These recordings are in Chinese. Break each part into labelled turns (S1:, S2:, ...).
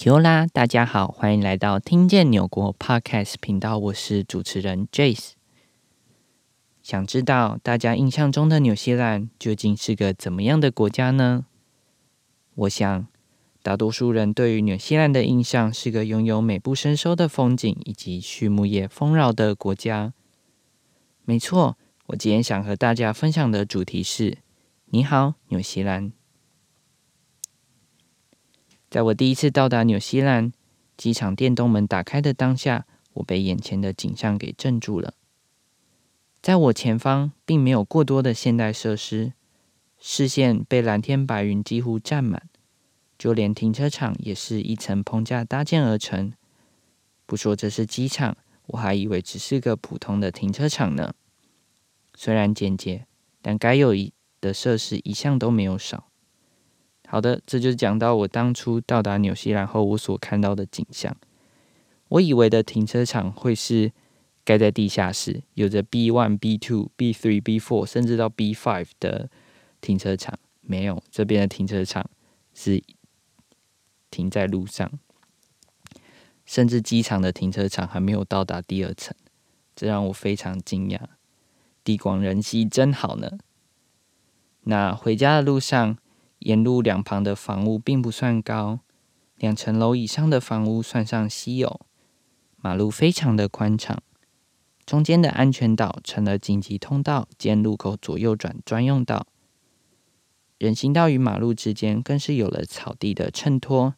S1: Q 啦，大家好，欢迎来到听见纽国 Podcast 频道，我是主持人 Jace。想知道大家印象中的纽西兰究竟是个怎么样的国家呢？我想，大多数人对于纽西兰的印象是个拥有美不胜收的风景以及畜牧业丰饶的国家。没错，我今天想和大家分享的主题是：你好，纽西兰。在我第一次到达纽西兰，机场电动门打开的当下，我被眼前的景象给镇住了。在我前方，并没有过多的现代设施，视线被蓝天白云几乎占满，就连停车场也是一层棚架搭建而成。不说这是机场，我还以为只是个普通的停车场呢。虽然简洁，但该有一的设施一向都没有少。好的，这就是讲到我当初到达纽西兰后我所看到的景象。我以为的停车场会是盖在地下室，有着 B one、B two、B three、B four，甚至到 B five 的停车场。没有，这边的停车场是停在路上，甚至机场的停车场还没有到达第二层，这让我非常惊讶。地广人稀真好呢。那回家的路上。沿路两旁的房屋并不算高，两层楼以上的房屋算上稀有。马路非常的宽敞，中间的安全岛成了紧急通道兼路口左右转专用道。人行道与马路之间更是有了草地的衬托，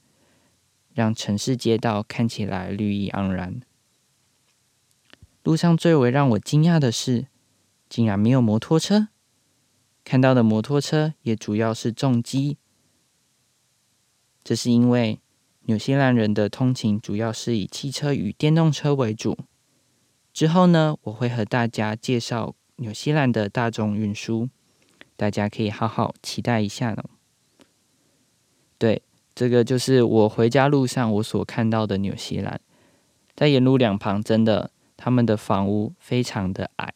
S1: 让城市街道看起来绿意盎然。路上最为让我惊讶的是，竟然没有摩托车。看到的摩托车也主要是重机，这是因为纽西兰人的通勤主要是以汽车与电动车为主。之后呢，我会和大家介绍纽西兰的大众运输，大家可以好好期待一下呢。对，这个就是我回家路上我所看到的纽西兰，在沿路两旁，真的他们的房屋非常的矮。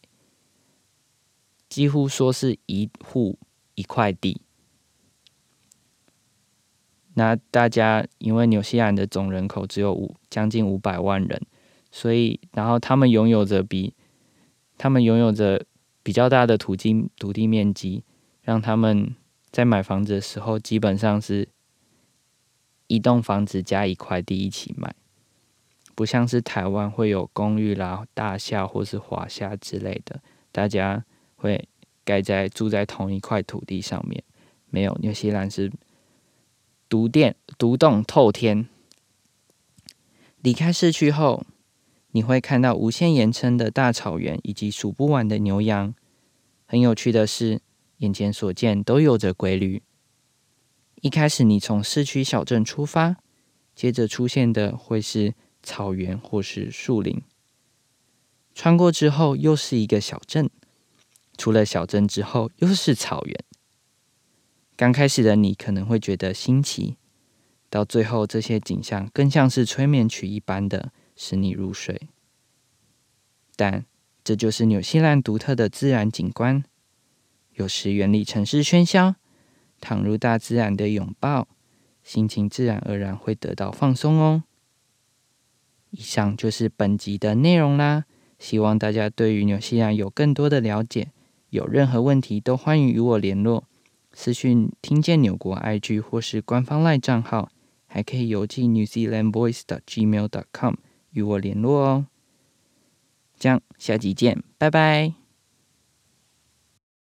S1: 几乎说是一户一块地。那大家因为纽西兰的总人口只有五将近五百万人，所以然后他们拥有着比他们拥有着比较大的土地土地面积，让他们在买房子的时候基本上是一栋房子加一块地一起买，不像是台湾会有公寓啦、大厦或是华厦之类的，大家。会盖在住在同一块土地上面，没有，纽西兰是独殿独栋透天。离开市区后，你会看到无限延伸的大草原以及数不完的牛羊。很有趣的是，眼前所见都有着规律。一开始你从市区小镇出发，接着出现的会是草原或是树林，穿过之后又是一个小镇。除了小镇之后，又是草原。刚开始的你可能会觉得新奇，到最后这些景象更像是催眠曲一般的使你入睡。但这就是纽西兰独特的自然景观。有时远离城市喧嚣，躺入大自然的拥抱，心情自然而然会得到放松哦。以上就是本集的内容啦，希望大家对于纽西兰有更多的了解。有任何问题都欢迎与我联络，私讯听见纽国 IG 或是官方 LINE 账号，还可以邮寄 newzealandvoice.gmail.com 与我联络哦。这样，下集见，拜拜。